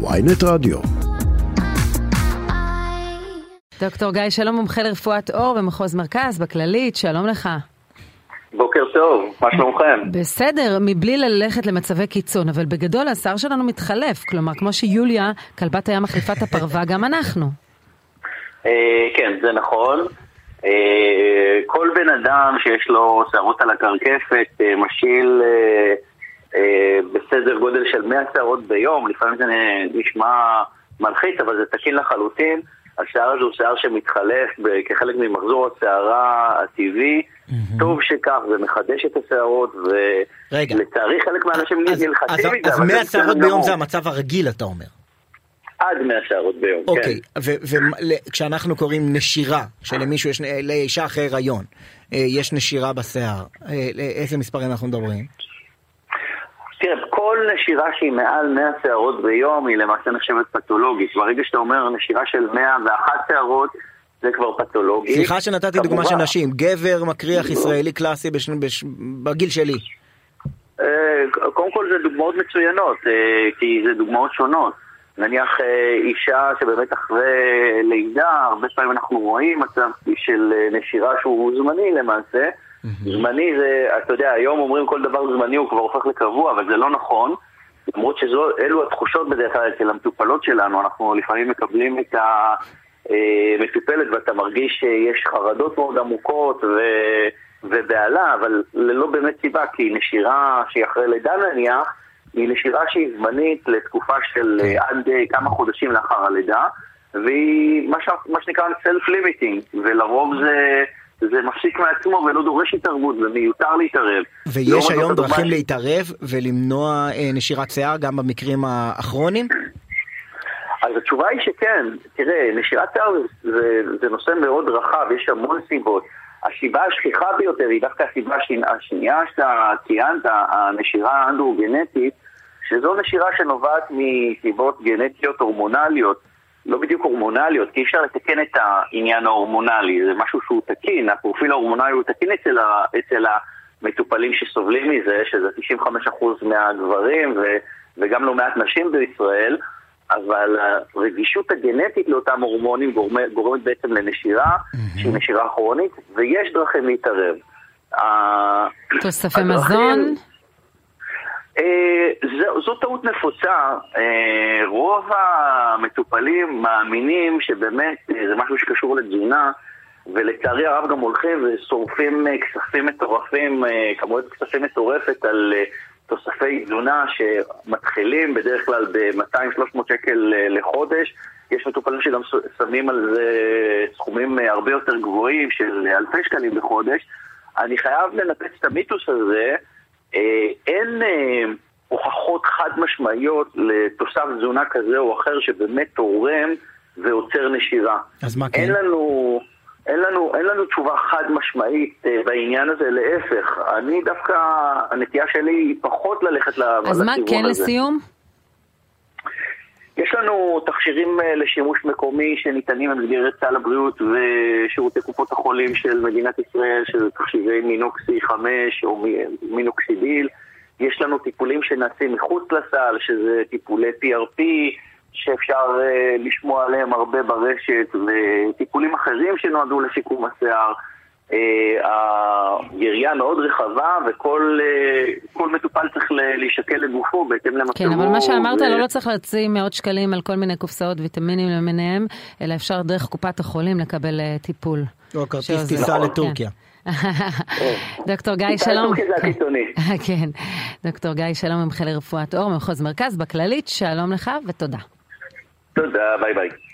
ויינט רדיו. דוקטור גיא שלום, מומחה לרפואת עור במחוז מרכז, בכללית, שלום לך. בוקר טוב, מה שלומכם? בסדר, מבלי ללכת למצבי קיצון, אבל בגדול השר שלנו מתחלף, כלומר, כמו שיוליה, כלבת הים מחליפה את הפרווה, גם אנחנו. אה, כן, זה נכון. אה, כל בן אדם שיש לו שערות על הקרקפת אה, משיל בסדר גודל של 100 שערות ביום, לפעמים זה נשמע מלחיץ, אבל זה תקין לחלוטין. השיער הזה הוא שיער שמתחלף כחלק ממחזור השערה הטבעי. Mm-hmm. טוב שכך, זה מחדש את השערות, ולצערי חלק מהאנשים נלחצים מזה. אז 100 שערות ביום זה המצב הרגיל, אתה אומר. עד 100 שערות ביום, כן. אוקיי, וכשאנחנו קוראים נשירה, שלמישהו יש, לאישה אחרי הריון, אה, יש נשירה בשיער, אה, איזה מספרים אנחנו מדברים? כל נשירה שהיא מעל 100 שערות ביום היא למעשה נחשבת פתולוגית. ברגע שאתה אומר נשירה של 101 שערות, זה כבר פתולוגי. סליחה שנתתי דוגמה של נשים, גבר מקריח לא. ישראלי קלאסי בגיל שלי. אה, קודם כל זה דוגמאות מצוינות, כי זה דוגמאות שונות. נניח אה, אישה שבאמת אחרי לידה, הרבה פעמים אנחנו רואים מצב של אה, נשירה שהוא זמני למעשה. זמני זה, אתה יודע, היום אומרים כל דבר זמני הוא כבר הופך לקבוע, אבל זה לא נכון. למרות שאלו התחושות בדרך כלל אצל המטופלות שלנו, אנחנו לפעמים מקבלים את המטופלת אה, ואתה מרגיש שיש חרדות מאוד עמוקות ו... ובהלה, אבל ללא באמת סיבה, כי נשירה שהיא אחרי לידה נניח, היא נשירה שהיא זמנית לתקופה של כן. עד אה, כמה חודשים לאחר הלידה, והיא מה, ש... מה שנקרא self-limiting, ולרוב זה... זה מפסיק מעצמו ולא דורש התערבות ומיותר להתערב. ויש היום דרכים הדוגמה... להתערב ולמנוע אה, נשירת שיער גם במקרים הכרוניים? אז התשובה היא שכן. תראה, נשירת שיער זה, זה נושא מאוד רחב, יש המון סיבות. הסיבה השכיחה ביותר היא דווקא הסיבה השנייה שאתה ציינת, הנשירה האנדרוגנטית, שזו נשירה שנובעת מסיבות גנטיות הורמונליות, לא בדיוק הורמונליות, כי אי אפשר לתקן את העניין ההורמונלי, זה משהו שהוא תקין, הפרופיל ההורמונלי הוא תקין אצל, ה, אצל המטופלים שסובלים מזה, שזה 95% מהגברים ו, וגם לא מעט נשים בישראל, אבל הרגישות הגנטית לאותם הורמונים גורמת, גורמת בעצם לנשירה, mm-hmm. שהיא נשירה כרונית, ויש דרכים להתערב. תוספי מזון? אה, זו, זו טעות נפוצה, אה, רוב המטופלים מאמינים שבאמת אה, זה משהו שקשור לתזונה ולצערי הרב גם הולכים ושורפים כספים מטורפים, כמות כספים מטורפת על תוספי תזונה שמתחילים בדרך כלל ב-200-300 שקל לחודש. יש מטופלים שגם שמים על זה סכומים הרבה יותר גבוהים של אלפי שקלים בחודש. אני חייב לנפץ את המיתוס הזה. אה, אין אה, הוכחות חד משמעיות לתוסף תזונה כזה או אחר שבאמת תורם ועוצר נשירה. אז מה כן? אין לנו... אין לנו, אין לנו תשובה חד משמעית אה, בעניין הזה, להפך. אני דווקא, הנטייה שלי היא פחות ללכת לכיוון הזה. אז מה כן לסיום? לנו תכשירים אה, לשימוש מקומי שניתנים במסגרת סל הבריאות ושירותי קופות החולים של מדינת ישראל, שזה תכשירי מינוקסי 5 או מינוקסידיל. יש לנו טיפולים שנעשים מחוץ לסל, שזה טיפולי PRP, שאפשר uh, לשמוע עליהם הרבה ברשת, וטיפולים אחרים שנועדו לשיקום השיער. אה, היריעה מאוד רחבה וכל אה, מטופל צריך להישקל לגופו בהתאם למצבו. כן, אבל מה שאמרת, לא, לא צריך להוציא מאות שקלים על כל מיני קופסאות ויטמינים למיניהם, אלא אפשר דרך קופת החולים לקבל אה, טיפול. או כרטיס טיסה לטורקיה. דוקטור גיא שלום. כן, דוקטור גיא שלום, מומחה לרפואת עור, מחוז מרכז, בכללית, שלום לך ותודה. תודה, ביי ביי.